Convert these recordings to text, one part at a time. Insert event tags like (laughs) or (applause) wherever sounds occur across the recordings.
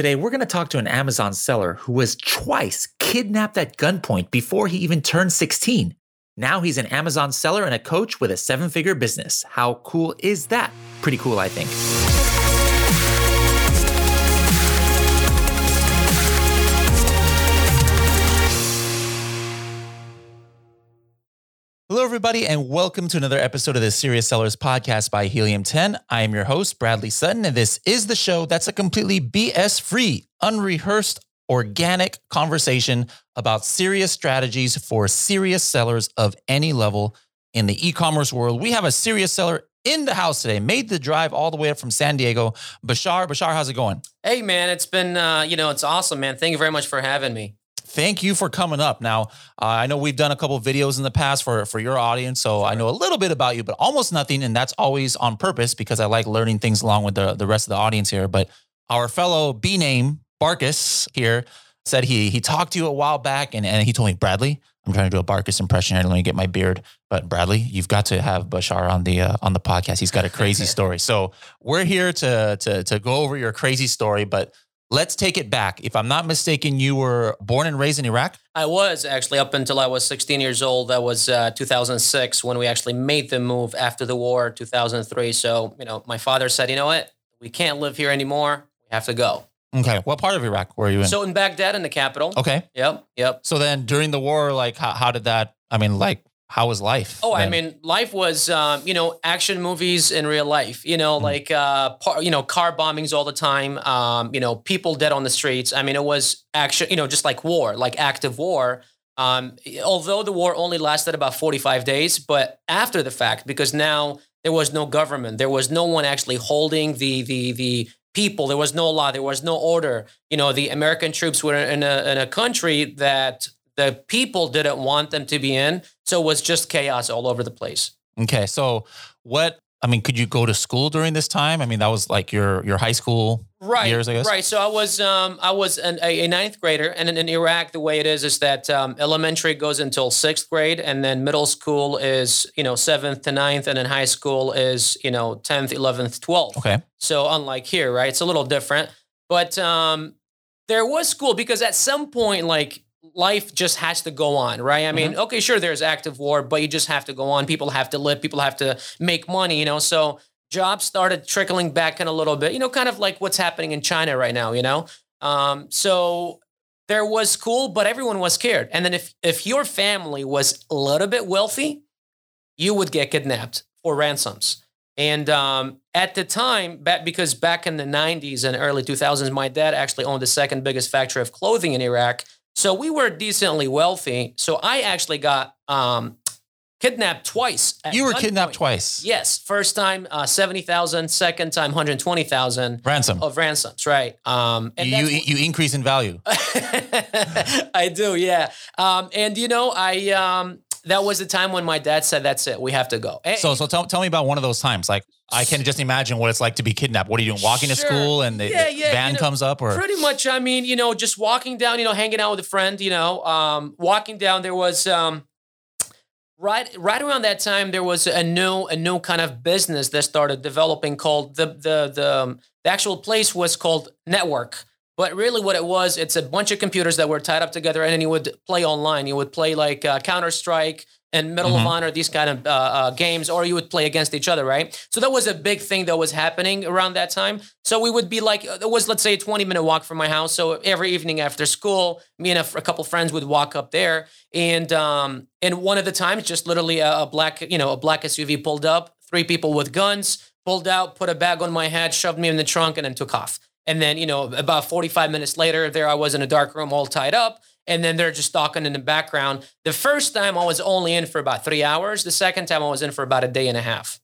Today, we're going to talk to an Amazon seller who was twice kidnapped at gunpoint before he even turned 16. Now he's an Amazon seller and a coach with a seven figure business. How cool is that? Pretty cool, I think. Hello, everybody, and welcome to another episode of the Serious Sellers Podcast by Helium 10. I am your host, Bradley Sutton, and this is the show that's a completely BS free, unrehearsed, organic conversation about serious strategies for serious sellers of any level in the e commerce world. We have a serious seller in the house today, made the drive all the way up from San Diego. Bashar, Bashar, how's it going? Hey, man, it's been, uh, you know, it's awesome, man. Thank you very much for having me thank you for coming up. Now, uh, I know we've done a couple videos in the past for for your audience, so sure. I know a little bit about you, but almost nothing, and that's always on purpose because I like learning things along with the the rest of the audience here. But our fellow B name Barkus here said he he talked to you a while back, and and he told me Bradley. I'm trying to do a Barkus impression here. Let me get my beard. But Bradley, you've got to have Bashar on the uh, on the podcast. He's got a crazy (laughs) story. So we're here to to to go over your crazy story. But Let's take it back. If I'm not mistaken, you were born and raised in Iraq? I was actually up until I was 16 years old. That was uh, 2006 when we actually made the move after the war, 2003. So, you know, my father said, you know what? We can't live here anymore. We have to go. Okay. What part of Iraq were you in? So in Baghdad, in the capital. Okay. Yep. Yep. So then during the war, like, how, how did that, I mean, like, how was life? Oh, then? I mean, life was, um, you know, action movies in real life. You know, mm like, uh, par, you know, car bombings all the time. Um, you know, people dead on the streets. I mean, it was action. You know, just like war, like active war. Um, although the war only lasted about 45 days, but after the fact, because now there was no government, there was no one actually holding the the the people. There was no law. There was no order. You know, the American troops were in a in a country that the people didn't want them to be in. So it was just chaos all over the place. Okay. So what I mean, could you go to school during this time? I mean, that was like your your high school right, years, I guess. Right. So I was um, I was an, a, a, ninth grader, and in, in, Iraq, the way it is is that um, elementary goes until sixth grade, and then middle school is you know seventh to ninth, and then high school is you know tenth, eleventh, twelfth. Okay. So unlike here, right? It's a little different, but um, there was school because at some point, like life just has to go on, right? I mean, mm-hmm. okay, sure, there's active war, but you just have to go on. People have to live, people have to make money, you know? So jobs started trickling back in a little bit, you know, kind of like what's happening in China right now, you know? Um, so there was school, but everyone was scared. And then if if your family was a little bit wealthy, you would get kidnapped for ransoms. And um, at the time, back, because back in the 90s and early 2000s, my dad actually owned the second biggest factory of clothing in Iraq. So we were decently wealthy. So I actually got um, kidnapped twice. You were kidnapped point. twice. Yes, first time uh, seventy thousand, second time hundred twenty thousand ransom of ransoms. Right. Um, and you you, you increase in value. (laughs) I do, yeah. Um, and you know, I um, that was the time when my dad said, "That's it, we have to go." And, so so tell tell me about one of those times, like. I can just imagine what it's like to be kidnapped. What are you doing? Walking sure. to school and the, yeah, yeah, van you know, comes up or pretty much. I mean, you know, just walking down, you know, hanging out with a friend, you know, um, walking down, there was, um, right, right around that time, there was a new, a new kind of business that started developing called the, the, the, um, the actual place was called network. But really, what it was, it's a bunch of computers that were tied up together, and then you would play online. You would play like uh, Counter Strike, and Medal mm-hmm. of Honor, these kind of uh, uh, games, or you would play against each other, right? So that was a big thing that was happening around that time. So we would be like, it was let's say a 20 minute walk from my house. So every evening after school, me and a, a couple friends would walk up there, and um, and one of the times, just literally a, a black, you know, a black SUV pulled up, three people with guns pulled out, put a bag on my head, shoved me in the trunk, and then took off. And then, you know, about 45 minutes later, there I was in a dark room all tied up and then they're just talking in the background. The first time I was only in for about three hours. The second time I was in for about a day and a half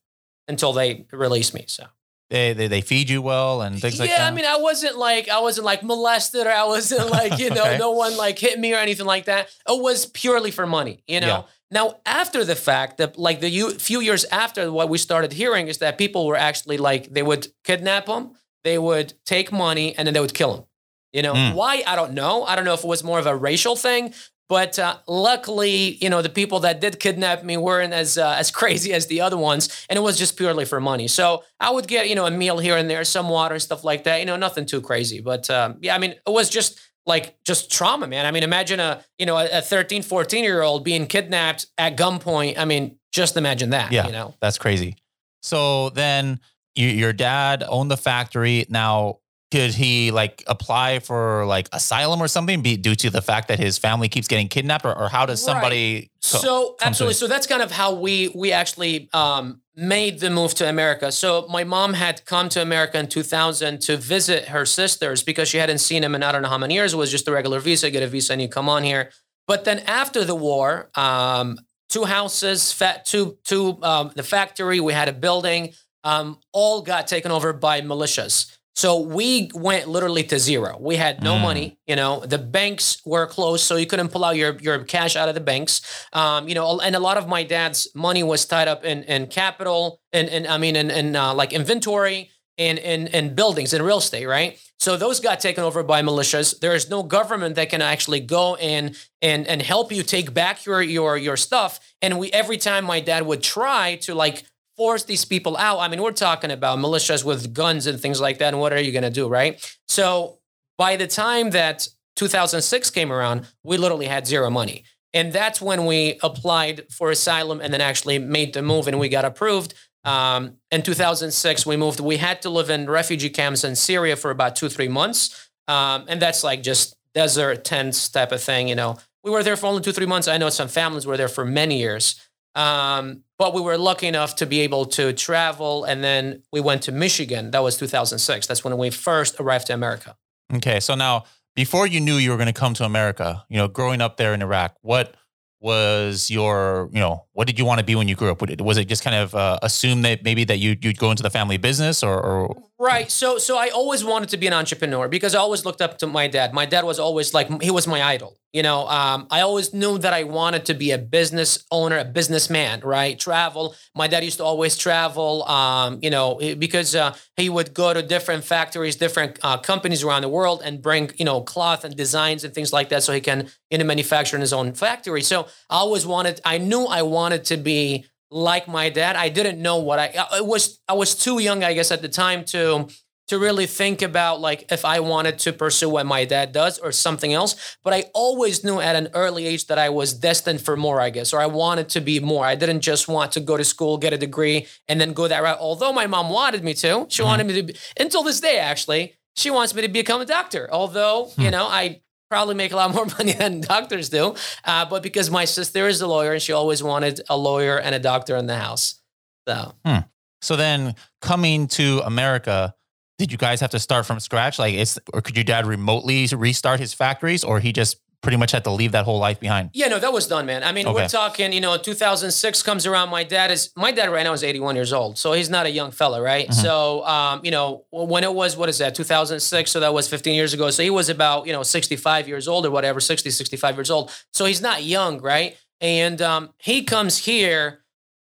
until they released me. So they they, they feed you well and things yeah, like that. Yeah, I mean, I wasn't like I wasn't like molested or I wasn't (laughs) like you know okay. no one like hit me or anything like that. It was purely for money, you know. Yeah. Now, after the fact that like the few years after what we started hearing is that people were actually like they would kidnap them, they would take money, and then they would kill them. You know, mm. why? I don't know. I don't know if it was more of a racial thing, But uh, luckily, you know, the people that did kidnap me weren't as uh, as (laughs) crazy as the other ones, and it was just purely for money. So I would get, you know, a meal here and there, some water and stuff like that. You know, nothing too crazy. But um, yeah, I mean, it was just like just trauma, man. I mean, imagine a you know a 13, 14 year old being kidnapped at gunpoint. I mean, just imagine that. Yeah, you know, that's crazy. So then you, your dad owned the factory. Now could he like apply for like asylum or something be, due to the fact that his family keeps getting kidnapped or, or how does somebody right. co- so absolutely. so that's kind of how we we actually um, made the move to america. So my mom had come to america in 2000 to visit her sisters because she hadn't seen him in i don't know how many years. It was just a regular visa get a visa and you come on here. But then after the war um, two houses fat two two um, the factory we had a building um, all got taken over by militias so we went literally to zero. We had no mm. money. You know, the banks were closed, so you couldn't pull out your your cash out of the banks. Um, you know, and a lot of my dad's money was tied up in in capital and and I mean in, in uh, like inventory and in in buildings and real estate, right? So those got taken over by militias. There is no government that can actually go and and and help you take back your your your stuff. And we every time my dad would try to like force these people out. I mean, we're talking about militias with guns and things like that. And what are you going to do, right? So by the time that 2006 came around, we literally had zero money. And that's when we applied for asylum and then actually made the move and we got approved. Um, in 2006, we moved. We had to live in refugee camps in Syria for about two, three months. Um, and that's like just desert tents type of thing, you know. We were there for only two, three months. I know some families were there for many years. Um, but we were lucky enough to be able to travel. And then we went to Michigan. That was 2006. That's when we first arrived to America. Okay. So now, before you knew you were going to come to America, you know, growing up there in Iraq, what was your, you know, what did you want to be when you grew up? Was it just kind of uh, assume that maybe that you, you'd go into the family business or, or Right. So so I always wanted to be an entrepreneur because I always looked up to my dad. My dad was always like he was my idol. You know, um, I always knew that I wanted to be a business owner, a businessman, right? Travel. My dad used to always travel, um, you know, because uh, he would go to different factories, different uh, companies around the world and bring, you know, cloth and designs and things like that so he can, you know, manufacture in his own factory. So I always wanted, I knew I wanted to be like my dad. I didn't know what I, I was, I was too young, I guess, at the time to, to really think about like if I wanted to pursue what my dad does or something else. But I always knew at an early age that I was destined for more, I guess, or I wanted to be more. I didn't just want to go to school, get a degree, and then go that route. Although my mom wanted me to, she mm-hmm. wanted me to, be, until this day, actually, she wants me to become a doctor. Although, hmm. you know, I probably make a lot more (laughs) money than doctors do. Uh, but because my sister is a lawyer and she always wanted a lawyer and a doctor in the house. So, hmm. so then coming to America, did you guys have to start from scratch? Like, it's or could your dad remotely restart his factories, or he just pretty much had to leave that whole life behind? Yeah, no, that was done, man. I mean, okay. we're talking, you know, 2006 comes around. My dad is, my dad right now is 81 years old. So he's not a young fella, right? Mm-hmm. So, um, you know, when it was, what is that, 2006? So that was 15 years ago. So he was about, you know, 65 years old or whatever, 60, 65 years old. So he's not young, right? And um, he comes here.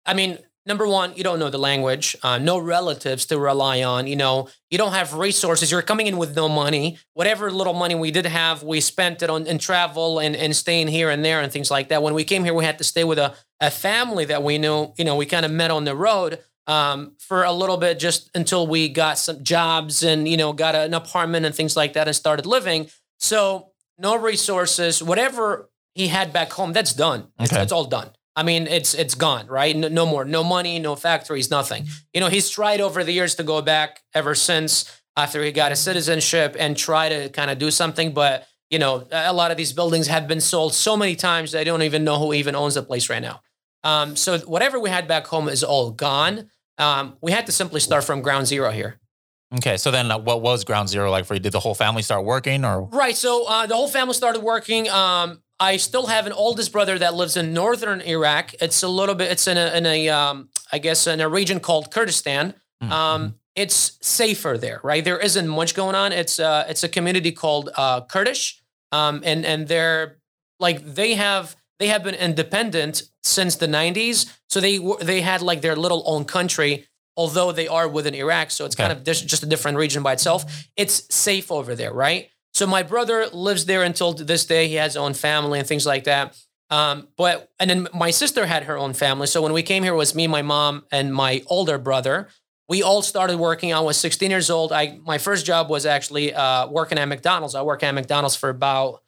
I mean, number one, you don't know the language, uh, no relatives to rely on. You know, you don't have resources. You're coming in with no money. Whatever little money we did have, we spent it on in travel and, and staying here and there and things like that. When we came here, we had to stay with a, a family that we knew. You know, we kind of met on the road um, for a little bit just until we got some jobs and you know got an apartment and things like that and started living. So no resources. Whatever he had back home, that's done. Okay. It's, it's all done. I mean, it's it's gone, right? No, no, more, no money, no factories, nothing. You know, he's tried over the years to go back ever since after he got a citizenship and try to kind of do something, but you know, a lot of these buildings have been sold so many times that I don't even know who even owns the place right now. Um, so whatever we had back home is all gone. Um, we had to simply start from ground zero here. Okay, so then uh, what was ground zero like for you? Did the whole family start working, or right? So uh, the whole family started working. Um, I still have an oldest brother that lives in northern Iraq. It's a little bit. It's in a, in a um, I guess in a region called Kurdistan. Mm-hmm. Um, it's safer there, right? There isn't much going on. It's uh, it's a community called uh, Kurdish, um, and and they're like they have they have been independent since the 90s. So they they had like their little own country, although they are within Iraq. So it's okay. kind of just a different region by itself. It's safe over there, right? So my brother lives there until this day. He has his own family and things like that. Um, but and then my sister had her own family. So when we came here, was me, my mom, and my older brother. We all started working. I was 16 years old. I my first job was actually uh, working at McDonald's. I worked at McDonald's for about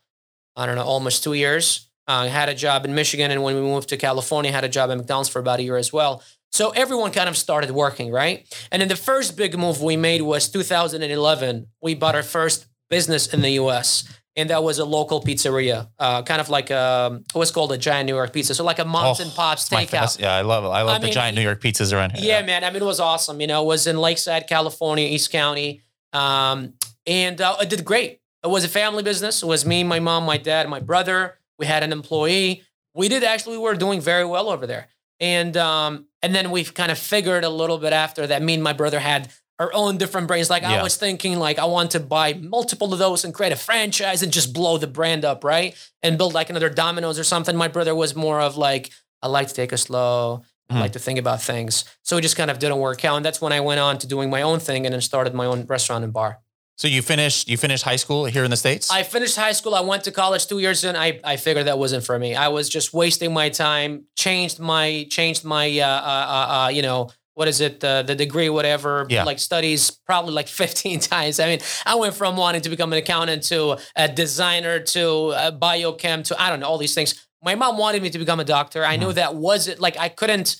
I don't know, almost two years. I uh, had a job in Michigan, and when we moved to California, had a job at McDonald's for about a year as well. So everyone kind of started working, right? And then the first big move we made was 2011. We bought our first business in the U.S and that was a local pizzeria, uh, kind of like a, it was called a giant New York pizza, so like a moms Oh, and pops takeout. yeah, I love it. I love I the mean, giant New York pizzas around here. Yeah, man. I mean, it was awesome. You know, it was in Lakeside, California, East County, um, and uh, it did great. It was a family business. It was me, my mom, my dad, my brother. We had an employee. We did actually. We were doing very well over there, and um, and then we've kind of figured a little bit after that. Me and my brother had our own different brains. Like I was thinking, like I want to buy multiple of those and create a franchise and just blow the brand up, right? And build like another Domino's or something. My brother was more of like I like to take it slow. I Mhm. like to think about things. So it just kind of didn't work out. And that's when I went on to doing my own thing and then started my own restaurant and bar. So you finished you finished high school here in the states. I finished high school. I went to college two years in. I, I figured that wasn't for me. I was just wasting my time. Changed my changed my uh, uh, uh, uh you know what is it the the degree whatever Yeah. like studies probably like (laughs) 15 times. I mean I went from wanting to become an accountant to a designer to a biochem to I don't know all these things. My mom wanted me to become a doctor. I knew that wasn't like I couldn't.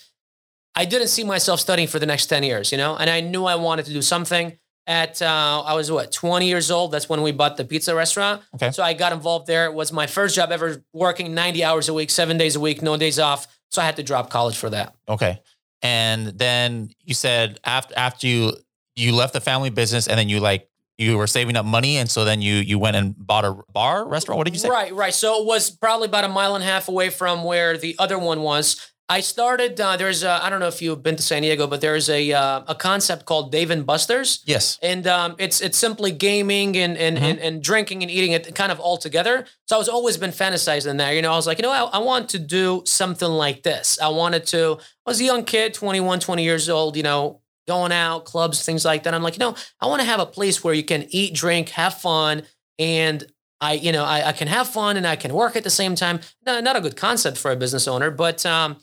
I didn't see myself studying for the next 10 years, you know, and I knew I wanted to do something. At uh, I was what 20 years old. That's when we bought the pizza restaurant. Okay. So I got involved there. It was my first job ever working 90 hours a week, seven days a week, no days off. So I had to drop college for that. okay. And then you said after after you you left the family business and then you like you were saving up money and so then you you went and bought a bar restaurant. What did you say? Right, right. So it was probably about a mile and a half away from where the other one was. I started. Uh, there's a, I don't know if you've been to San Diego, but there's a uh, a concept called Dave and Buster's. Yes. and um, it's it's simply gaming and and, Mhm. and and drinking and eating it kind of all together. So I was always been fantasizing there. You know, I was like, you know, I, I want to do something like this. I wanted to. I was a young kid, 21, 20 years old. You know, going out clubs, things like that. I'm like, you know, I want to have a place where you can eat, drink, have fun, and I, you know, I, I can have fun and I can work at the same time. No, not a good concept for a business owner, but um,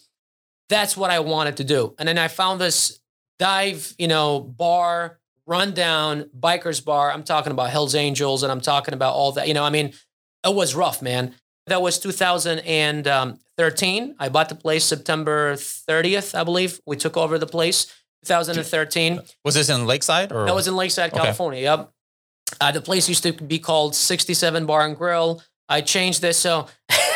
that's what I wanted to do. And then I found this dive, you know, bar, rundown bikers bar. I'm talking about Hell's Angels and I'm talking about all that. You know, I mean, it was rough, man. That was 2013. I bought the place September 30th, I believe. We took over the place 2013. Was this in Lakeside or That was in Lakeside, Okay. California. Yep. Uh, the place used to be called 67 Bar and Grill. I changed this. So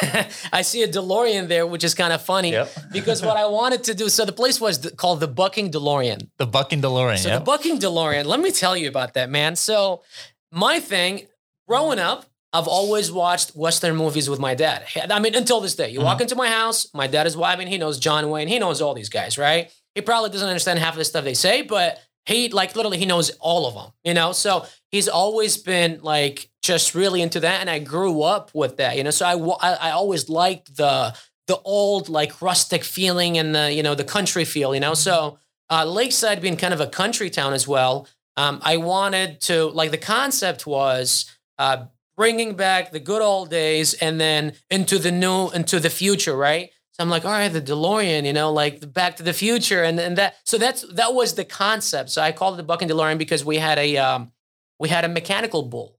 (laughs) I see a DeLorean there, which is kind of funny Yep. (laughs) because what I wanted to do. So the place was called the Bucking DeLorean. the Bucking DeLorean? So yeah. the Bucking DeLorean, let me tell you about that, man. So my thing, growing up, I've always watched Western movies with my dad. I mean, until this day, you walk mm-hmm. into my house, my dad is mean, he knows John Wayne, he knows all these guys, right? He probably doesn't understand half of the stuff they say, but he like literally he knows all of them, you know. So he's always been like just really into that, and I grew up with that, you know. So I I, I always liked the the old like rustic feeling and the you know the country feel, you know. So uh, Lakeside being kind of a country town as well, um, I wanted to like the concept was uh, bringing back the good old days and then into the new into the future, right? So I'm like, all right, the DeLorean, you know, like the Back to the Future, and and that. So that's that was the concept. So I called it the Bucking DeLorean because we had a um, we had a mechanical bull,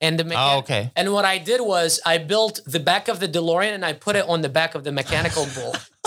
and the Oh, okay. and what I did was I built the back of the DeLorean and I put it on the back of the mechanical bull. (laughs) (laughs)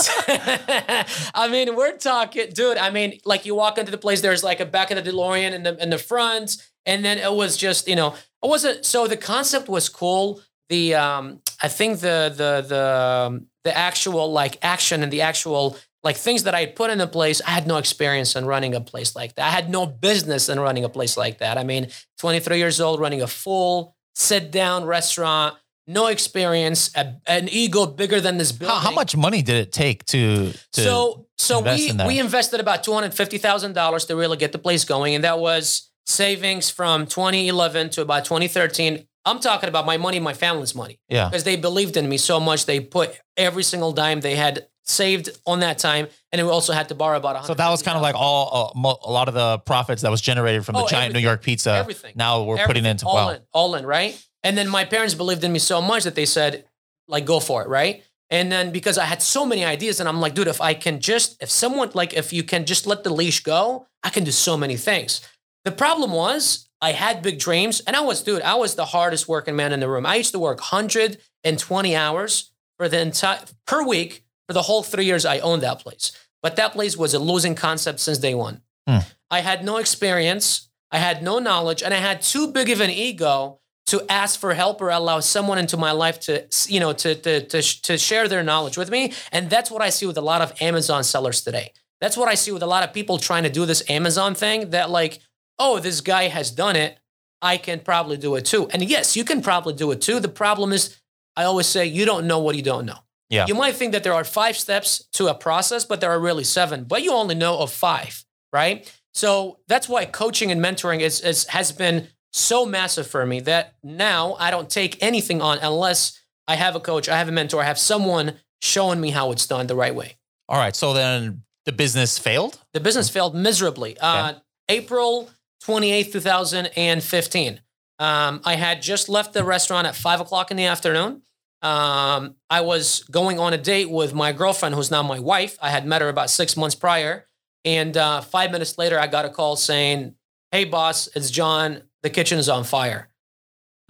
I mean, we're talking, dude. I mean, like you walk into the place, there's like a back of the DeLorean in the in the front, and then it was just, you know, it wasn't. So the concept was cool. The um, I think the the the um, the actual like action and the actual like things that I had put into place, I had no experience in running a place like that. I had no business in running a place like that. I mean, 23 years old, running a full sit down restaurant, no experience, a, an ego bigger than this building. How, how much money did it take to to so so invest we in that? we invested about two hundred fifty thousand dollars to really get the place going, and that was savings from 2011 to about 2013. I'm talking about my money, my family's money, yeah because they believed in me so much. They put every single dime they had saved on that time, and we also had to borrow about. So that was kind of like all uh, mo- a lot of the profits that was generated from the Oh, giant New. York pizza. everything. Now we're putting into all wow. in, all in, right? And then my parents believed in me so much that they said, like, go for it, right? And then because I had so many ideas, and I'm like, dude, if I can just, if someone, like, if you can just let the leash go, I can do so many things. The problem was, I had big dreams, and I was, dude, I was the hardest working man in the room. I used to work 120 hours for the entire per week for the whole three years I owned that place. But that place was a losing concept since day one. Hmm. I had no experience, I had no knowledge, and I had too big of an ego to ask for help or allow someone into my life to, you know, to, to, to, to share their knowledge with me. And that's what I see with a lot of Amazon sellers today. That's what I see with a lot of people trying to do this Amazon thing that, like, oh, this guy has done it. I can probably do it too. And yes, you can probably do it too. The problem is, I always say, you don't know what you don't know. Yeah. You might think that there are five steps to a process, but there are really seven, but you only know of five, right? So that's why coaching and mentoring is, is has been so massive for me that now I don't take anything on unless I have a coach, I have a mentor, I have someone showing me how it's done the right way. All right. So then the business failed. The business failed miserably. Uh, April 28th, 2015. Um, I had just left the restaurant at five o'clock in the afternoon. Um, I was going on a date with my girlfriend, who's now my wife. I had met her about six months prior. And uh, five minutes later, I got a call saying, Hey, boss, it's John. The kitchen is on fire.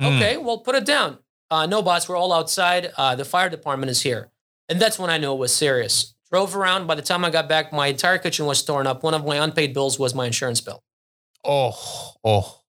Mm. Okay, well, put it down. Uh, no, boss, we're all outside. Uh, the fire department is here. And that's when I knew it was serious. Drove around. By the time I got back, my entire kitchen was torn up. One of my unpaid bills was my insurance bill. Oh, oh,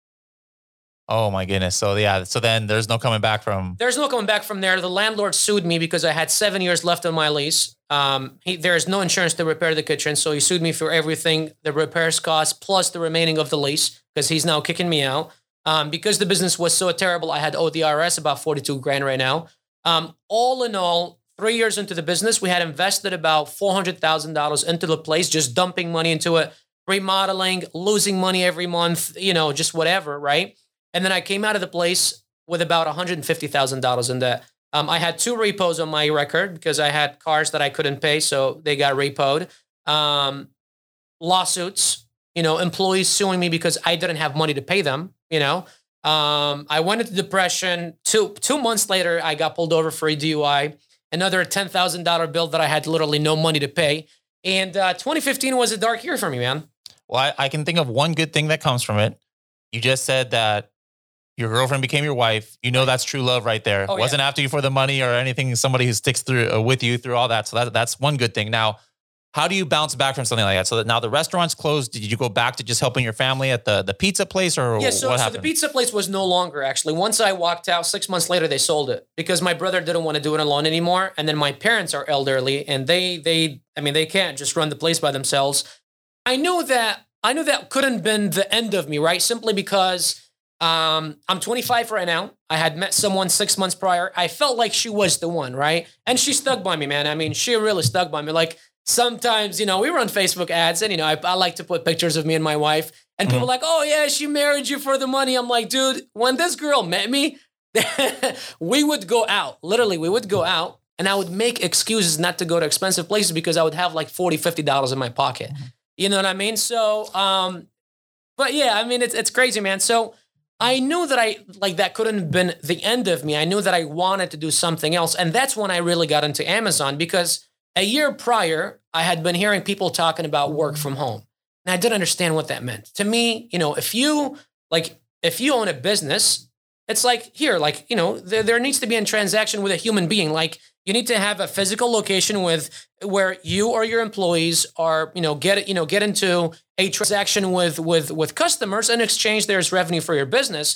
oh my goodness. So yeah. So then there's no coming back from. There's no coming back from there. The landlord sued me because I had seven years left on my lease. Um, he, there is no insurance to repair the kitchen, so he sued me for everything, the repairs cost plus the remaining of the lease, because he's now kicking me out. Um, because the business was so terrible, I had owed the IRS about 42 grand right now. Um, all in all, three years into the business, we had invested about $400,000 into the place, just dumping money into it, remodeling, losing money every month, you know, just whatever, right? And then I came out of the place with about $150,000 in debt. Um, I had two repos on my record because I had cars that I couldn't pay, so they got repoed. Um, lawsuits, you know, employees suing me because I didn't have money to pay them. You know, um, I went into depression. Two two months later, I got pulled over for a DUI. Another ten thousand dollar bill that I had literally no money to pay. And uh, 2015 was a dark year for me, man. Well, I, I can think of one good thing that comes from it. You just said that your girlfriend became your wife. You know that's true love right there. Oh. Wasn't after you for the money or anything. Somebody who sticks through uh, with you through all that. So that that's one good thing. Now, how do you bounce back from something like that? So that now the restaurant's closed. Did you go back to just helping your family at the the pizza place or Yeah, so, so the pizza place was no longer actually. Once I walked out, six months later, they sold it because my brother didn't want to do it alone anymore. And then my parents are elderly, and they they I mean they can't just run the place by themselves. I knew that I knew that couldn't have been the end of me, right? Simply because um, I'm 25 right now. I had met someone six months prior. I felt like she was the one, right? And she stuck by me, man. I mean, she really stuck by me. Like sometimes, you know, we run Facebook ads, and you know, I, I like to put pictures of me and my wife, and people are like, "Oh yeah, she married you for the money." I'm like, dude, when this girl met me, (laughs) we would go out. Literally, we would go out. And I would make excuses not to go to expensive places because I would have like 40 $50 in my pocket. You know what I mean? So, um, but yeah, I mean, it's, it's crazy, man. So I knew that I, like, that couldn't have been the end of me. I knew that I wanted to do something else. And that's when I really got into Amazon because a year prior, I had been hearing people talking about work from home. And I didn't understand what that meant. To me, you know, if you, like, if you own a business, it's like here, like, you know, there, there needs to be a transaction with a human being. Like, you need to have a physical location with where you or your employees are, you know, get you know, get into a transaction with with with customers and exchange there's revenue for your business.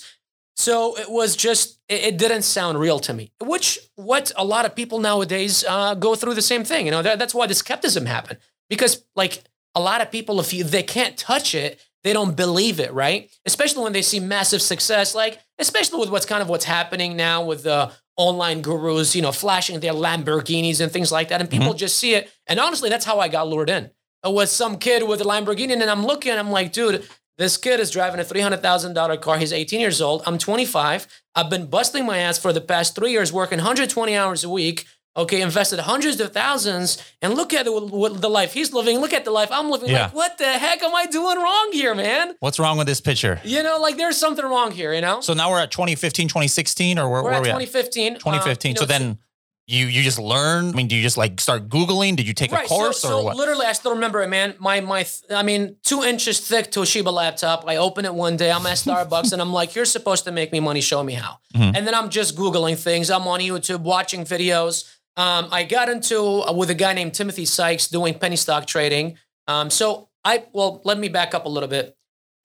So it was just it, it didn't sound real to me. Which what a lot of people nowadays uh, go through the same thing. You know, that, that's why the skepticism happened because like a lot of people, if you they can't touch it, they don't believe it, right? Especially when they see massive success, like especially with what's kind of what's happening now with the online gurus, you know, flashing their Lamborghinis and things like that, and people mm-hmm. just see it. And honestly, that's how I got lured in. It was some kid with a Lamborghini, and I'm looking, and I'm like, dude, this kid is driving a three hundred thousand dollar car. He's 18 years old. I'm 25. I've been busting my ass for the past three years, working 120 hours a week, Okay, invested hundreds of thousands, and look at the, what the life he's living. Look at the life I'm living. Yeah. Like, what the heck am I doing wrong here, man? What's wrong with this picture? You know, like there's something wrong here. You know, So now we're at 2015, 2016, or where, we're where at are we at? 2015. uh, 2015. you know, so then you you just learn. I mean, do you just like start googling? Did you take a course so, so or what? literally, I still remember it, man. My my, th- I mean, two inches thick Toshiba laptop. I open it one day. I'm at Starbucks, and I'm like, "You're supposed to make me money. Show me how." Mhm. And then I'm just googling things. I'm on YouTube watching videos. Um, I got into uh, with a guy named Timothy Sykes doing penny stock trading. Um, so I well, let me back up a little bit.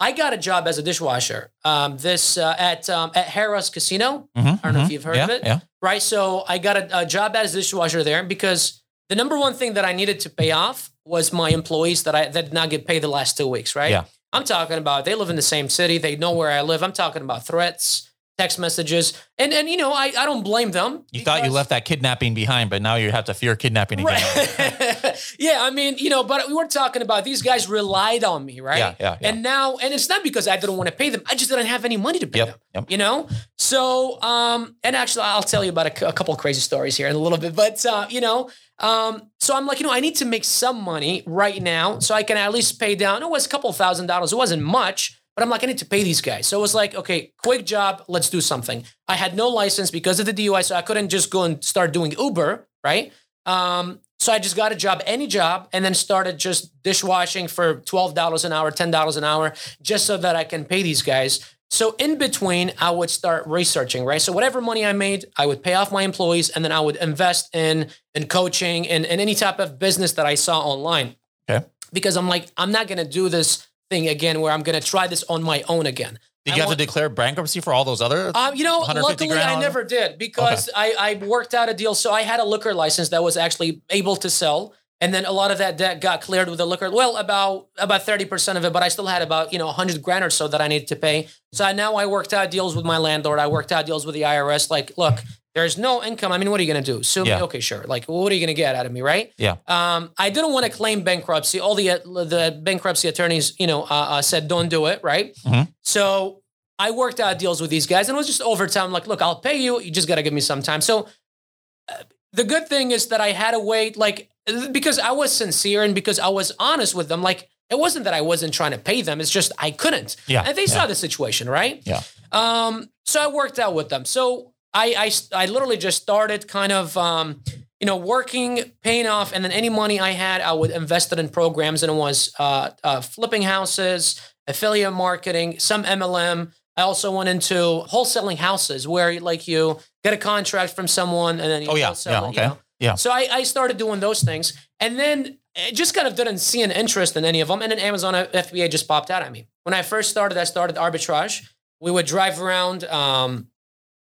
I got a job as a dishwasher. Um, this uh, at um, at Harrah's Casino. Mhm, I don't know mhm. if you've heard yeah, of it Yeah. right? So I got a, a job as a dishwasher there because the number one thing that I needed to pay off was my employees that I that did not get paid the last two weeks, right? Yeah. I'm talking about they live in the same city, they know where I live. I'm talking about threats, text messages, and and you know I, I don't blame them. You thought you left that kidnapping behind, but now you have to fear kidnapping again. Right. (laughs) yeah, I mean, you know, but we were talking about these guys relied on me, right? Yeah, yeah, yeah. And now, and it's not because I didn't want to pay them. I just didn't have any money to pay Yep, them. yep. You know? So, um, and actually, I'll tell you about a, a couple of crazy stories here in a little bit. But, uh, you know, um, so I'm like, you know, I need to make some money right now so I can at least pay down. It was a couple thousand dollars. It wasn't much, but I'm like, I need to pay these guys. So it was like, okay, quick job. Let's do something. I had no license because of the DUI, so I couldn't just go and start doing Uber, right? Um, so I just got a job, any job, and then started just dishwashing for twelve dollars an hour, ten dollars an hour, just so that I can pay these guys. So in between, I would start researching, right? So whatever money I made, I would pay off my employees, and then I would invest in in coaching and, and any type of business that I saw online. Okay. Because I'm like, I'm not gonna do this thing again where I'm gonna try this on my own again. Did I you have want- to declare bankruptcy for all those other? Um, you know, luckily I never did because I, I worked out a deal. So I had a liquor license that was actually able to sell. And then a lot of that debt got cleared with the liquor. Well, about about 30% of it, but I still had about, you know, 100 grand or so that I needed to pay. So I, now I worked out deals with my landlord. I worked out deals with the IRS. Like, look, there's no income. I mean, what are you going to do? Sue me? Yeah. Okay, sure. Like, what are you going to get out of me, right? Yeah. Um, I didn't want to claim bankruptcy. All the uh, the bankruptcy attorneys, you know, uh, uh, said don't do it, right? Mhm. So I worked out deals with these guys, and it was just over time. Like, look, I'll pay you. You just got to give me some time. So uh, the good thing is that I had to wait, like, because I was sincere and because I was honest with them. Like, it wasn't that I wasn't trying to pay them. It's just I couldn't. Yeah, And they yeah. saw the situation, right? Yeah. Um. So I worked out with them. So I I I literally just started kind of um you know working, paying off, and then any money I had, I would invest it in programs, and it was uh, uh flipping houses, affiliate marketing, some MLM. I also went into wholesaling houses where like you get a contract from someone and then you Oh, yeah, wholesale yeah, it, you know? yeah. So I, I started doing those things, and then I just kind of didn't see an interest in any of them. And then Amazon FBA just popped out at me. When I first started, I started arbitrage. We would drive around um,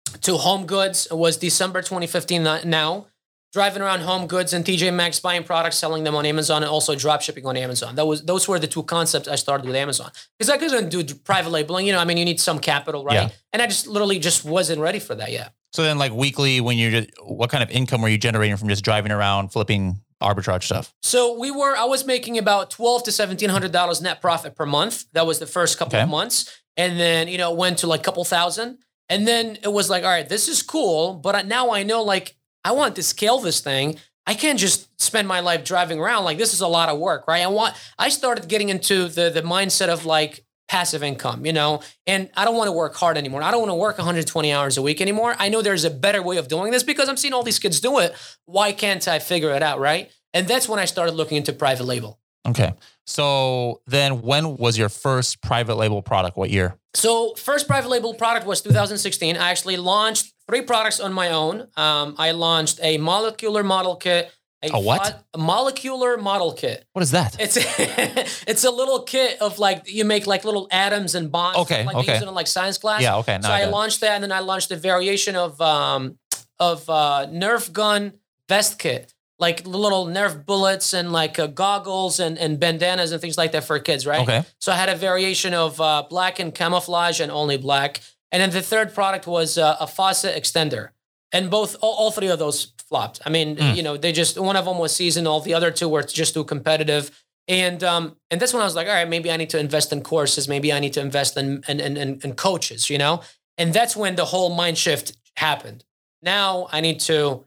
to Home Goods. It was December 2015 now. Driving around Home Goods and TJ Maxx, buying products, selling them on Amazon, and also drop shipping on Amazon. That was those were the two concepts I started with Amazon because I couldn't do private labeling. You know, I mean, you need some capital, right? Yeah. And I just literally just wasn't ready for that yet. So then, like weekly, when you're, just, what kind of income were you generating from just driving around, flipping arbitrage stuff? So we were, I was making about twelve to seventeen hundred dollars net profit per month. That was the first couple Okay. of months, and then you know went to like a couple thousand, and then it was like, all right, this is cool, but now I know like I want to scale this thing. I can't just spend my life driving around. Like this is a lot of work, right? I want. I started getting into the the mindset of like passive income, you know, and I don't want to work hard anymore. I don't want to work 120 hours a week anymore. I know there's a better way of doing this because I'm seeing all these kids do it. Why can't I figure it out, right? And that's when I started looking into private label. Okay. So then, when was your first private label product? What year? So first private label product was 2016. I actually launched three products on my own. Um, I launched a molecular model kit. A what? flat- a molecular model kit. What is that? It's (laughs) it's a little kit of like you make like little atoms and bonds. Okay, like they okay. use it in like science class. yeah. Okay. So I, I launched that, and then I launched a variation of um of uh, Nerf gun vest kit, like little Nerf bullets and like uh, goggles and and bandanas and things like that for kids, right? Okay. So I had a variation of uh, black and camouflage and only black, and then the third product was uh, a faucet extender, and both all, all three of those flopped. I mean, Mm. you know, they just one of them was seasonal, the other two were just too competitive. And um, and that's when I was like, all right, maybe I need to invest in courses. Maybe I need to invest in in, in, in, in coaches, you know? And that's when the whole mind shift happened. Now I need to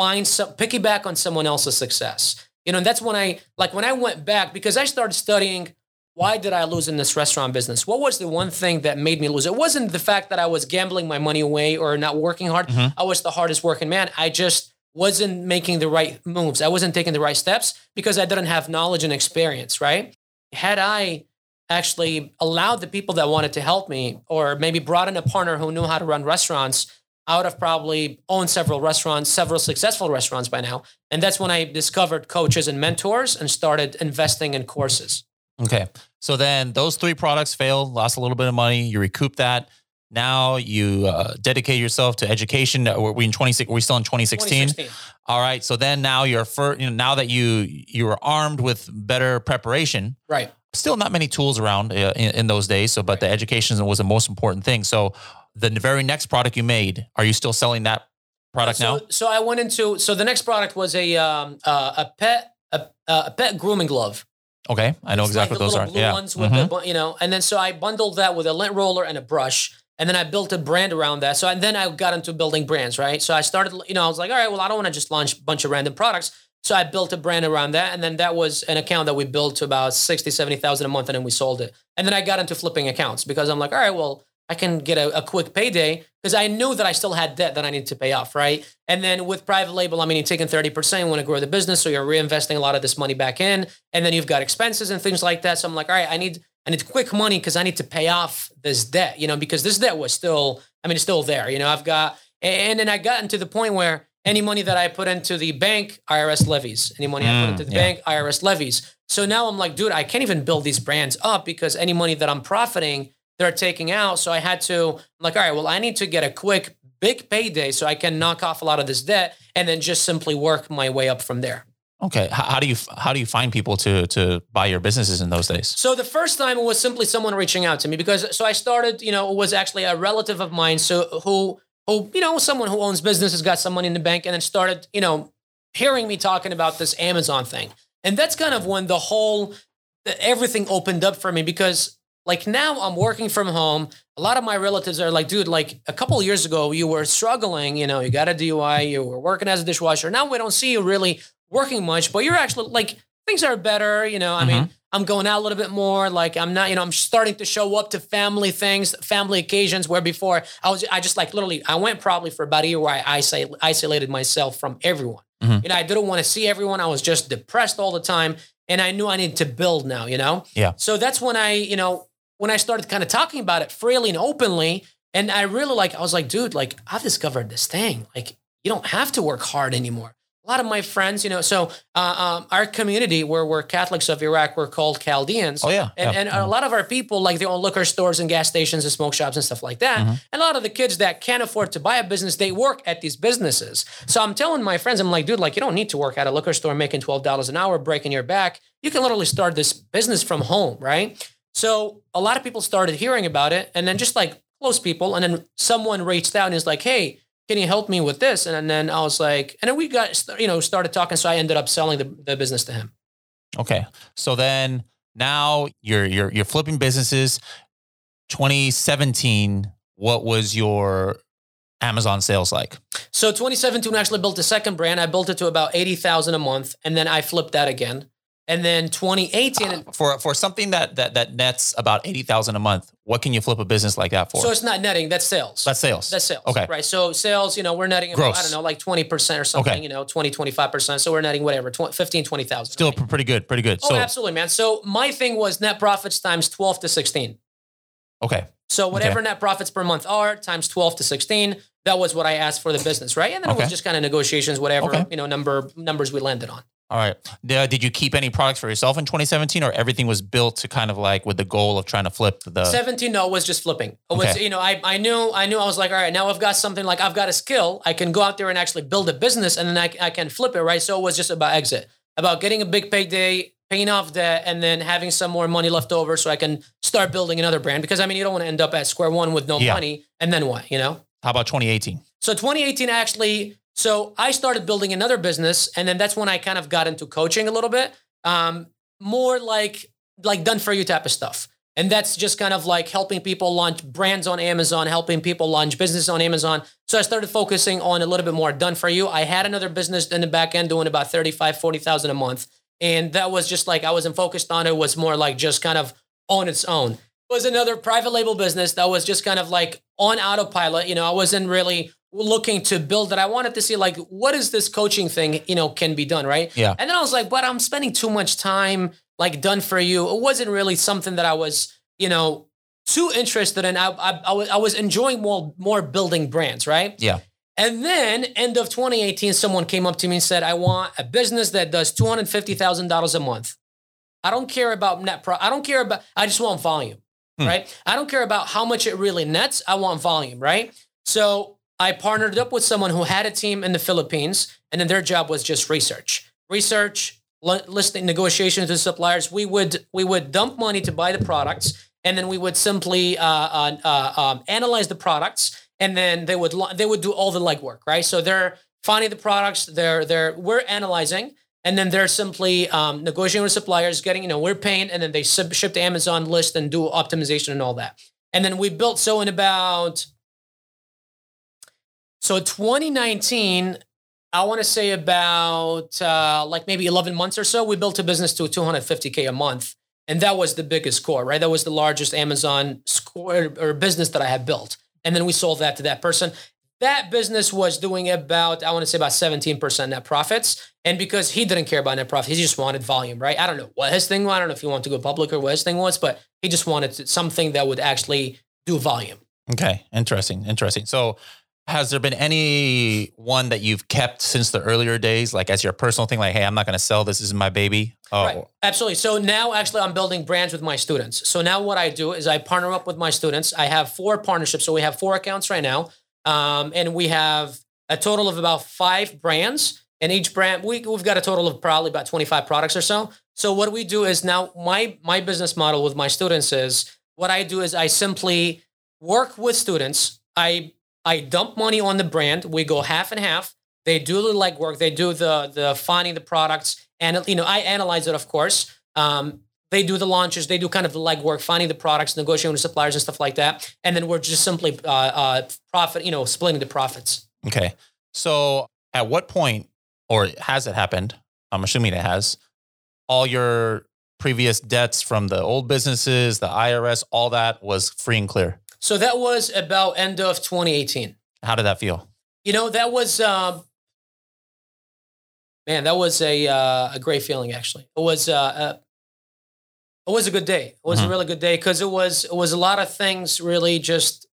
find some piggyback on someone else's success. You know, and that's when I like when I went back because I started studying why did I lose in this restaurant business? What was the one thing that made me lose? It wasn't the fact that I was gambling my money away or not working hard. Mhm. I was the hardest working man. I just wasn't making the right moves. I wasn't taking the right steps because I didn't have knowledge and experience, right? Had I actually allowed the people that wanted to help me or maybe brought in a partner who knew how to run restaurants, I would have probably owned several restaurants, several successful restaurants by now. And that's when I discovered coaches and mentors and started investing in courses. Okay. So then those three products failed, lost a little bit of money. You recoup that. Now you uh, dedicate yourself to education. Were we in 26? Were we still in 2016? 2016. All right. So then now you're fir- you know, now that you you are armed with better preparation. Right. Still not many tools around uh, in, in those days. So, but the education was the most important thing. So the very next product you made, are you still selling that product so, now? So I went into so the next product was a um, uh, a pet a, a pet grooming glove. Okay, I know It's exactly like what those are. blue Yeah. ones with Mhm. the you know, and then so I bundled that with a lint roller and a brush, and then I built a brand around that. So and then I got into building brands, right? So I started, you know, I was like, all right, well, I don't want to just launch a bunch of random products. So I built a brand around that, and then that was an account that we built to about 60, 70,000 a month, and then we sold it. And then I got into flipping accounts because I'm like, all right, well, I can get a, a quick payday because I knew that I still had debt that I needed to pay off, right? And then with private label, I mean, you're taking 30%, you want to grow the business, so you're reinvesting a lot of this money back in, and then you've got expenses and things like that. So I'm like, all right, I need I need quick money because I need to pay off this debt, you know, because this debt was still, I mean, it's still there, you know. I've got, and then I gotten to the point where any money that I put into the bank, IRS levies. Any money I Mm, put into the yeah. bank, IRS levies. So now I'm like, dude, I can't even build these brands up because any money that I'm profiting, they're taking out. So I had to, I'm like, all right, well, I need to get a quick, big payday so I can knock off a lot of this debt and then just simply work my way up from there. Okay. How, how do you how do you find people to to buy your businesses in those days? So the first time it was simply someone reaching out to me because so I started, you know, it was actually a relative of mine, so who who you know someone who owns business has got some money in the bank and then started, you know, hearing me talking about this Amazon thing, and that's kind of when the whole everything opened up for me because like now I'm working from home. A lot of my relatives are like, dude, like a couple of years ago you were struggling, you know, you got a DUI, you were working as a dishwasher. Now we don't see you really working much, but you're actually like things are better, you know. I mean, I'm going out a little bit more. Like I'm not, you know, I'm starting to show up to family things, family occasions where before I was, I just like literally, I went probably for about a year where I isolate, isolated myself from everyone. Mhm. You know, I didn't want to see everyone. I was just depressed all the time. And I knew I needed to build now, you know? Yeah. So that's when I, you know, when I started kind of talking about it freely and openly. And I really like, I was like, dude, like I've discovered this thing. Like you don't have to work hard anymore. A lot of my friends, you know, so uh, um, our community where we're Catholics of Iraq, we're called Chaldeans. Oh yeah. And, yeah. and a lot of our people, like they own liquor stores and gas stations and smoke shops and stuff like that. Mhm. And a lot of the kids that can't afford to buy a business, they work at these businesses. So I'm telling my friends, I'm like, dude, like you don't need to work at a liquor store making twelve dollars an hour, breaking your back. You can literally start this business from home, right? So a lot of people started hearing about it, and then just like close people, and then someone reached out and is like, hey. Can you help me with this? And then I was like, and then we got, you know, started talking. So I ended up selling the, the business to him. Okay. So then now you're you're you're flipping businesses. 2017, what was your Amazon sales like? So 2017, we actually built a second brand. I built it to about 80,000 a month and then I flipped that again. And then 2018, Uh, for for something that that that nets about 80,000 a month, what can you flip a business like that for? so it's not netting, that's sales. That's sales. That's sales. Okay. Right. So sales, you know, we're netting, about, I don't know, like 20% or something, Okay. you know, 20, 25%. So we're netting whatever, 20, 15, 20,000. Still right? pretty good, pretty good. Oh, so absolutely, man. So my thing was net profits times 12 to 16. okay. So whatever net profits per month are times 12 to 16, that was what I asked for the business, right? And then it was just kind of negotiations, whatever, Okay. you know, number numbers we landed on. All right. Uh, did you keep any products for yourself in 2017 or everything was built to kind of like with the goal of trying to flip the 17 no it was just flipping it was Okay. you know I, I knew i knew i was like all right now i've got something like i've got a skill i can go out there and actually build a business and then i, I can flip it right so it was just about exit about getting a big payday paying off debt and then having some more money left over so i can start building another brand because i mean you don't want to end up at square one with no Yeah. money and then what you know How about 2018? so 2018 actually, so I started building another business, and then that's when I kind of got into coaching a little bit, um, more like like done for you type of stuff. And that's just kind of like helping people launch brands on Amazon, helping people launch business on Amazon. So I started focusing on a little bit more done for you. I had another business in the back end doing about 35, 40,000 a month. And that was just like I wasn't focused on it, was more like just kind of on its own. It was another private label business that was just kind of like on autopilot. You know, I wasn't really looking to build it. I wanted to see like what is this coaching thing, you know, can be done, right? Yeah. And then I was like, but I'm spending too much time like done for you. It wasn't really something that I was, you know, too interested in. I I, I, was, I was enjoying more more building brands, right? Yeah. And then end of 2018, someone came up to me and said, I want a business that does $250,000 a month. I don't care about net pro. I don't care about, I just want volume, Hmm. right? I don't care about how much it really nets. I want volume, right? So I partnered up with someone who had a team in the Philippines, and then their job was just research, research, listing negotiations with suppliers. We would we would dump money to buy the products, and then we would simply uh, uh, uh, um, analyze the products, and then they would they would do all the legwork, right? So they're finding the products, they're they're we're analyzing, and then they're simply um, negotiating with suppliers, getting you know we're paying, and then they sub- ship to Amazon list and do optimization and all that. And then we built so in about so 2019, I want to say about uh, like maybe 11 months or so, we built a business to 250k a month, and that was the biggest core, right? That was the largest Amazon score or business that I had built, and then we sold that to that person. That business was doing about I want to say about 17% net profits, and because he didn't care about net profit, he just wanted volume, right? I don't know what his thing was. I don't know if he wanted to go public or what his thing was, but he just wanted something that would actually do volume. Okay. Interesting. Interesting. So, has there been any one that you've kept since the earlier days, like as your personal thing? Like, hey, I'm not going to sell this. This is my baby. Oh, Right. Absolutely. So now actually I'm building brands with my students. So now what I do is I partner up with my students. I have four partnerships. So we have four accounts right now. Um, and we have a total of about five brands. And each brand, we, we've got a total of probably about 25 products or so. So what we do is now my my business model with my students is what I do is I simply work with students. I I dump money on the brand. We go half and half. They do the legwork. They do the the finding the products, and you know I analyze it, of course. Um, they do the launches. They do kind of the legwork, finding the products, negotiating with suppliers and stuff like that. And then we're just simply uh, uh, profit, you know, splitting the profits. Okay. So, at what point, or has it happened? I'm assuming it has. All your previous debts from the old businesses, the IRS, all that was free and clear. So that was about end of 2018. How did that feel? You know, that was um, man, that was a uh, a great feeling. Actually, it was uh, uh, it was a good day. It was Mhm. a really good day because it was it was a lot of things. Really, just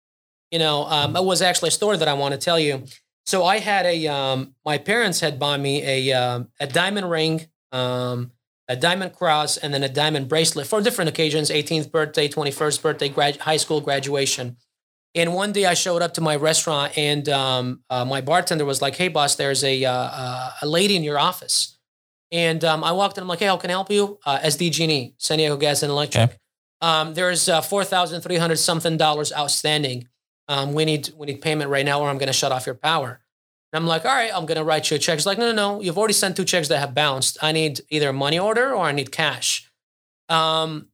you know, um, it was actually a story that I want to tell you. So I had a um, my parents had bought me a um, a diamond ring, um, a diamond cross, and then a diamond bracelet for different occasions: 18th birthday, 21st birthday, grad- high school graduation. And one day I showed up to my restaurant and um, uh, my bartender was like, "Hey, boss, there's a uh, uh, a lady in your office." And um, I walked in. I'm like, "Hey, how can I help you?" Uh, SD San Diego Gas and Electric. Okay. Um, there's uh, four thousand three hundred something dollars outstanding. Um, we need we need payment right now, or I'm going to shut off your power. And I'm like, "All right, I'm going to write you a check." She's like, "No, no, no. You've already sent two checks that have bounced. I need either a money order or I need cash." Um,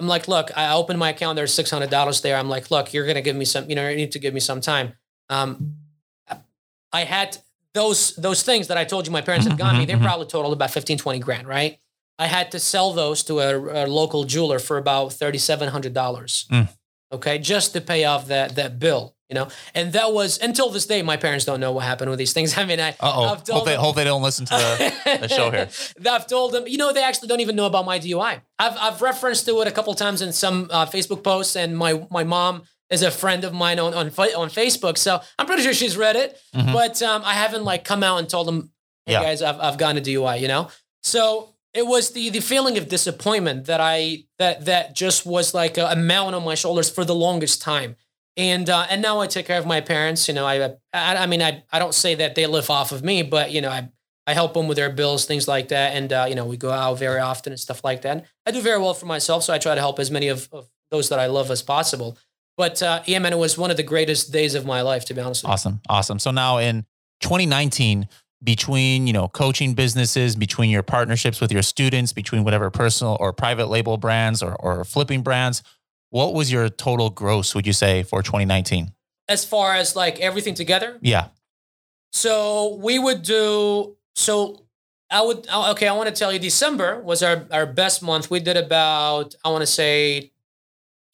I'm like, look, I opened my account. There's six hundred dollars there. I'm like, look, you're gonna give me some. You know, you need to give me some time. Um, I had those those things that I told you my parents had got me. They Mhm, mhm. probably totaled about 15, 20 grand, right? I had to sell those to a, a local jeweler for about thirty seven hundred dollars. Mm. Okay, just to pay off that that bill. You know, and that was until this day. My parents don't know what happened with these things. (laughs) I mean, I Uh oh. I've told Hope they, them- hope they don't listen to the. the show here. (laughs) I've told them, you know, they actually don't even know about my DUI. I've, I've referenced to it a couple times in some uh, Facebook posts, and my my mom is a friend of mine on on, on Facebook, so I'm pretty sure she's read it. Mhm. But um, I haven't like come out and told them, hey Yeah. guys, I've I've gotten a DUI, you know. So it was the the feeling of disappointment that I that that just was like a, a mountain on my shoulders for the longest time. And uh, and now I take care of my parents. You know, I I, I mean I I don't say that they live off of me, but you know I I help them with their bills, things like that. And, uh, you know, we go out very often and stuff like that. I do very well for myself. So I try to help as many of, of those that I love as possible. But uh, yeah, man, it was one of the greatest days of my life, to be honest. Awesome. Awesome. So now in 2019, between you know coaching businesses, between your partnerships with your students, between whatever personal or private label brands or, or flipping brands, what was your total gross? Would you say for 2019? As far as like everything together, Yeah. So we would do so. I would okay. I want to tell you, December was our our best month. We did about I want to say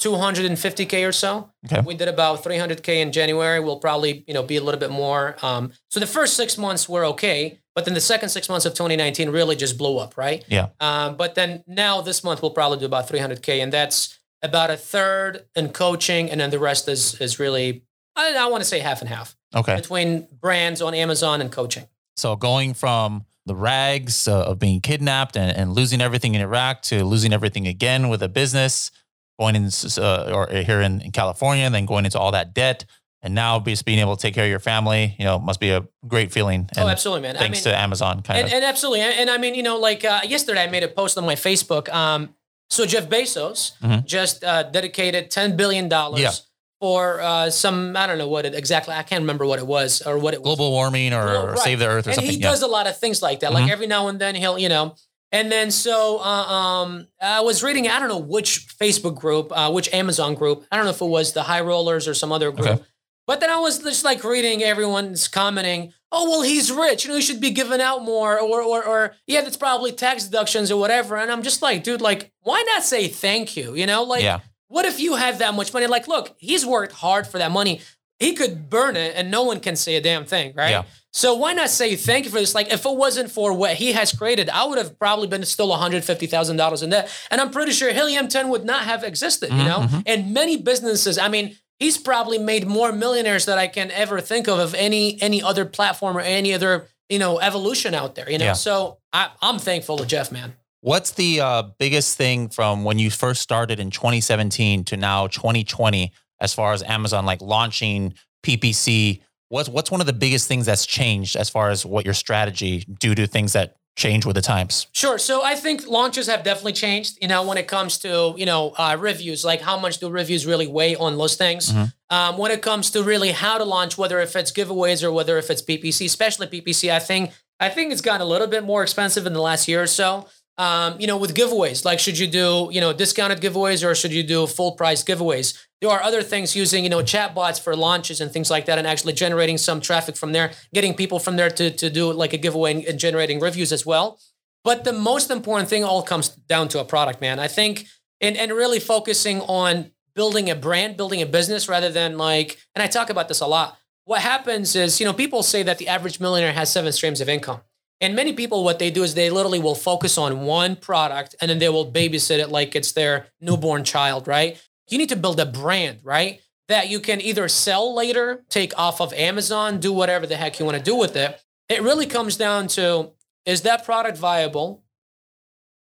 250k or so. Okay. We did about 300k in January. We'll probably you know be a little bit more. Um, so the first six months were okay, but then the second six months of 2019 really just blew up, right? Yeah. Um, but then now this month we'll probably do about 300k, and that's about a third in coaching, and then the rest is is really I, I want to say half and half Okay. between brands on Amazon and coaching. So going from the rags uh, of being kidnapped and, and losing everything in Iraq to losing everything again with a business, going in uh, or here in, in California, and then going into all that debt, and now just being able to take care of your family, you know, must be a great feeling. And oh, absolutely, man. thanks I mean, to Amazon, kind and, of. and absolutely, and, and I mean, you know, like uh, yesterday, I made a post on my Facebook. Um, so Jeff Bezos Mhm. just uh, dedicated ten billion dollars Yeah. for uh, some I don't know what it exactly. I can't remember what it was or what it was. Global warming or, right. save the earth or and something. he yeah. does a lot of things like that. Mhm. Like every now and then he'll, you know. And then so uh, um, I was reading. I don't know which Facebook group, uh, which Amazon group. I don't know if it was the High Rollers or some other group. Okay. But then I was just like reading everyone's commenting. Oh well, he's rich. You know, he should be giving out more, or or or yeah, that's probably tax deductions or whatever. And I'm just like, dude, like, why not say thank you? You know, like, yeah. what if you have that much money? Like, look, he's worked hard for that money. He could burn it and no one can say a damn thing, right? Yeah. So why not say thank you for this? Like, if it wasn't for what he has created, I would have probably been still $150,000 in debt. And I'm pretty sure Helium 10 would not have existed, you Mhm, know? mhm. And many businesses, I mean, he's probably made more millionaires that I can ever think of of any any other platform or any other, you know, evolution out there, you know? Yeah. So I, I'm thankful to Jeff, man. What's the uh, biggest thing from when you first started in 2017 to now 2020, as far as Amazon like launching PPC? What's what's one of the biggest things that's changed as far as what your strategy due to things that change with the times? Sure. So I think launches have definitely changed. You know, when it comes to you know uh, reviews, like how much do reviews really weigh on listings? Mhm. Um, when it comes to really how to launch, whether if it's giveaways or whether if it's PPC, especially PPC, I think I think it's gotten a little bit more expensive in the last year or so. Um, you know, with giveaways, like should you do you know discounted giveaways or should you do full price giveaways? There are other things using you know chatbots for launches and things like that, and actually generating some traffic from there, getting people from there to to do like a giveaway and, and generating reviews as well. But the most important thing all comes down to a product, man. I think, and, and really focusing on building a brand, building a business rather than like, and I talk about this a lot. What happens is, you know, people say that the average millionaire has seven streams of income. And many people, what they do is they literally will focus on one product and then they will babysit it like it's their newborn child, right? You need to build a brand, right? That you can either sell later, take off of Amazon, do whatever the heck you want to do with it. It really comes down to is that product viable?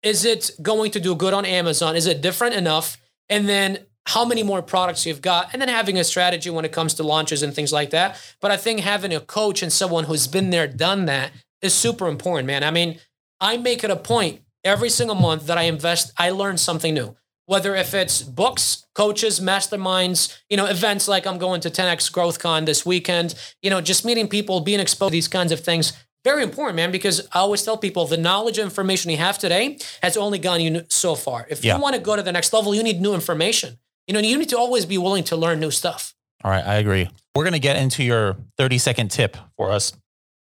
Is it going to do good on Amazon? Is it different enough? And then how many more products you've got, and then having a strategy when it comes to launches and things like that. But I think having a coach and someone who's been there, done that is super important, man. I mean, I make it a point every single month that I invest, I learn something new. Whether if it's books, coaches, masterminds, you know, events like I'm going to 10x GrowthCon this weekend, you know, just meeting people, being exposed to these kinds of things. Very important, man, because I always tell people the knowledge and information you have today has only gone you so far. If Yeah. you want to go to the next level, you need new information. You know, you need to always be willing to learn new stuff. All right, I agree. We're going to get into your 30 second tip for us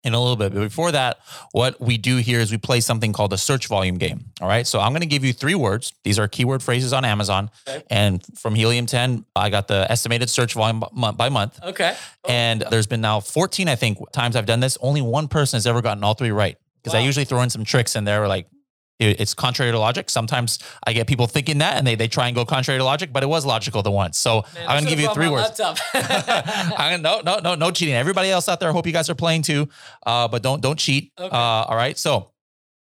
in a little bit. But before that, what we do here is we play something called a search volume game. All right. So I'm going to give you three words. These are keyword phrases on Amazon. Okay. And from Helium 10, I got the estimated search volume month by month. Okay. And there's been now 14, I think, times I've done this. Only one person has ever gotten all three right. Because I usually throw in some tricks in there, like it- it's contrary to logic. Sometimes I get people thinking that and they, they try and go contrary to logic, but it was logical the once. So Man, I'm going to give you three words. (laughs) (laughs) I'm gonna, no, no, no, no cheating. Everybody else out there, I hope you guys are playing too. Uh, but don't don't cheat. Okay. Uh, all right. So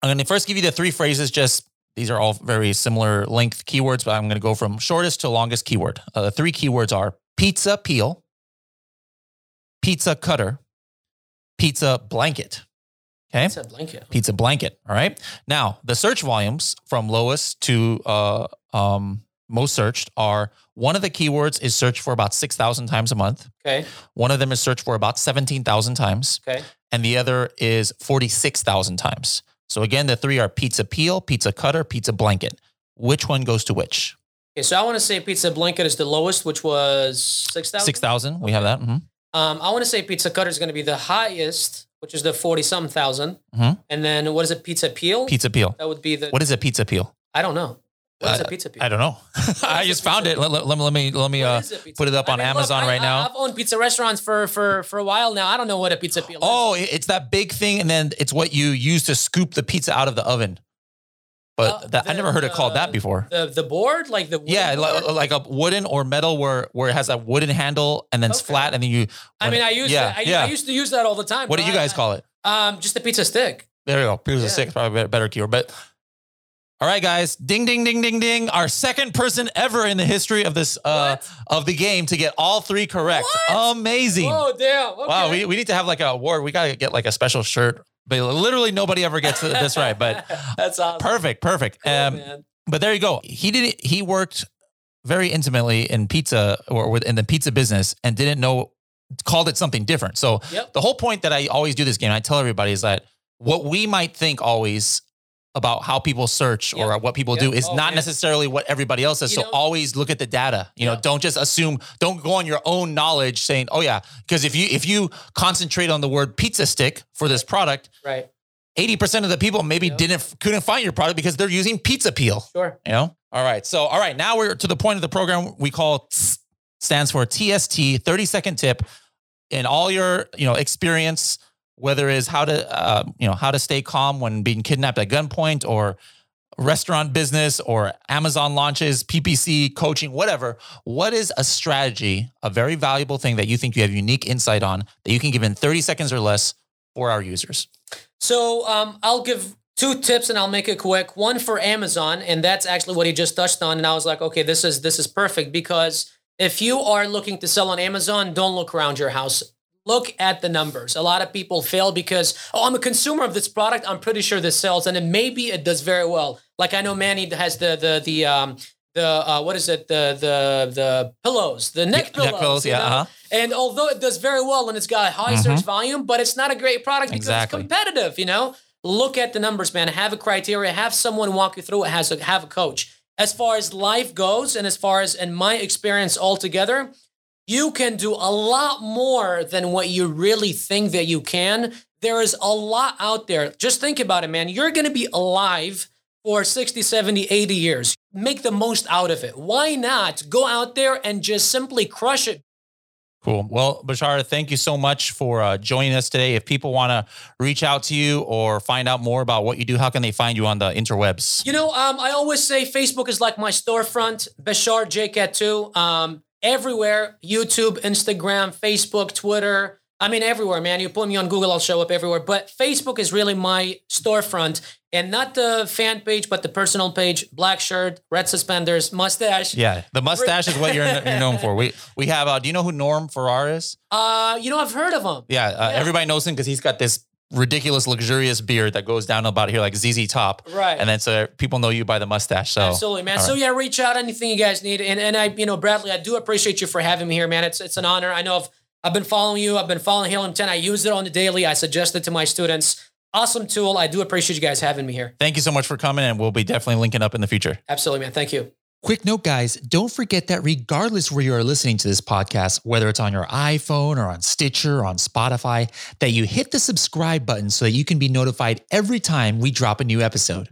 I'm gonna first give you the three phrases. Just these are all very similar length keywords, but I'm gonna go from shortest to longest keyword. Uh, the three keywords are pizza peel, pizza cutter, pizza blanket. Okay. It's a blanket. Pizza blanket. All right. Now the search volumes from lowest to uh, um, most searched are One of the keywords is searched for about 6,000 times a month. Okay. One of them is searched for about 17,000 times. Okay. And the other is 46,000 times. So again, the three are pizza peel, pizza cutter, pizza blanket. Which one goes to which? Okay. So I want to say pizza blanket is the lowest, which was six thousand. 6,000. We have that. Mhm. Um, I want to say pizza cutter is going to be the highest, which is the forty something 1000 Mhm. And then what is it? Pizza peel. Pizza peel. That would be the. What is a pizza peel? I don't know. What is a pizza peel? I don't know. (laughs) I just found pizza it. Let, let- let me let me let me What uh is put it up on I mean, look, Amazon I- right now. I, have owned pizza restaurants for for for a while now. I don't know what a pizza peel is. Oh, it- it's that big thing, and then it's what you use to scoop the pizza out of the oven. But Uh, that, I never heard it called that before. the the board, like the Yeah, board? li- like a wooden or metal where where it has a wooden handle and then it's flat, and then you. I mean, I used yeah, to, I, yeah. I used to use that all the time. what do you I- guys call it? Um, just a pizza stick. There you go. Pizza Yeah. six, probably better, better keyword. But all right, guys, ding, ding, ding, ding, ding. Our second person ever in the history of this uh of the game to get all three correct. What? Amazing. Oh damn! Okay. Wow, we, we need to have like a award. We gotta get like a special shirt. But literally nobody ever gets this right. But (laughs) that's awesome. perfect, perfect. Cool, um, but there you go. He didn't. He worked very intimately in pizza or in the pizza business and didn't know called it something different. So Yep. the whole point that I always do this game, I tell everybody is that what we might think always about how people search or what people Yep. do is Oh, not man. necessarily what everybody else does. You so know- always look at the data. You know, don't just assume, don't go on your own knowledge saying, oh yeah, because if you if you concentrate on the word pizza stick for this product, Right. 80% of the people maybe Yep. didn't couldn't find your product because they're using pizza peel. Sure. You know? All right. So, all right. Now we're to the point of the program we call stands for TST, 30 second tip in all your, you know, experience, whether it is how to, uh, you know, how to stay calm when being kidnapped at gunpoint or restaurant business or Amazon launches, PPC coaching, whatever. What is a strategy, a very valuable thing that you think you have unique insight on that you can give in 30 seconds or less for our users? So um, I'll give two tips and I'll make it quick. One for Amazon, and that's actually what he just touched on. And I was like, okay, this is this is perfect because if you are looking to sell on Amazon, don't look around your house. Look at the numbers. A lot of people fail because, oh, I'm a consumer of this product. I'm pretty sure this sells, and then maybe it does very well. Like I know Manny has the the the um the uh, what is it the the the pillows the neck pillows neck pillows, you yeah, know? uh-huh. And although it does very well and it's got high search volume, but it's not a great product because Exactly. it's competitive, you know? Look at the numbers, man. Have a criteria, have someone walk you through it, has a, have a coach. As far as life goes, and as far as in my experience altogether, you can do a lot more than what you really think that you can. There is a lot out there. Just think about it, man. You're going to be alive for 60, 70, 80 years. Make the most out of it. Why not go out there and just simply crush it? Cool. Well, Bashar, thank you so much for uh, joining us today. If people want to reach out to you or find out more about what you do, how can they find you on the interwebs? You know, um, I always say Facebook is like my storefront. Bashar JCat 2 Um, everywhere YouTube, Instagram, Facebook, Twitter. I mean, everywhere, man. You put me on Google, I'll show up everywhere. But Facebook is really my storefront and not the fan page, but the personal page. Black shirt, red suspenders, mustache. Yeah, the mustache is what you're, you're known for. We we have. Uh, do you know who Norm Farrar is? Uh, you know, I've heard of him. Yeah, uh, Yeah. everybody knows him because he's got this ridiculous, luxurious beard that goes down about here like ZZ Top, Right. and then so people know you by the mustache. So Absolutely, man. all So yeah, reach out anything you guys need. And and I, you know, Bradley, I do appreciate you for having me here, man. It's it's an honor. I know I've I've been following you. I've been following Helium 10. I use it on the daily. I suggest it to my students. Awesome tool. I do appreciate you guys having me here. thank you so much for coming, and we'll be definitely linking up in the future. Absolutely, man. Thank you. Quick note, guys, don't forget that regardless where you are listening to this podcast, whether it's on your iPhone or on Stitcher or on Spotify, that you hit the subscribe button so that you can be notified every time we drop a new episode.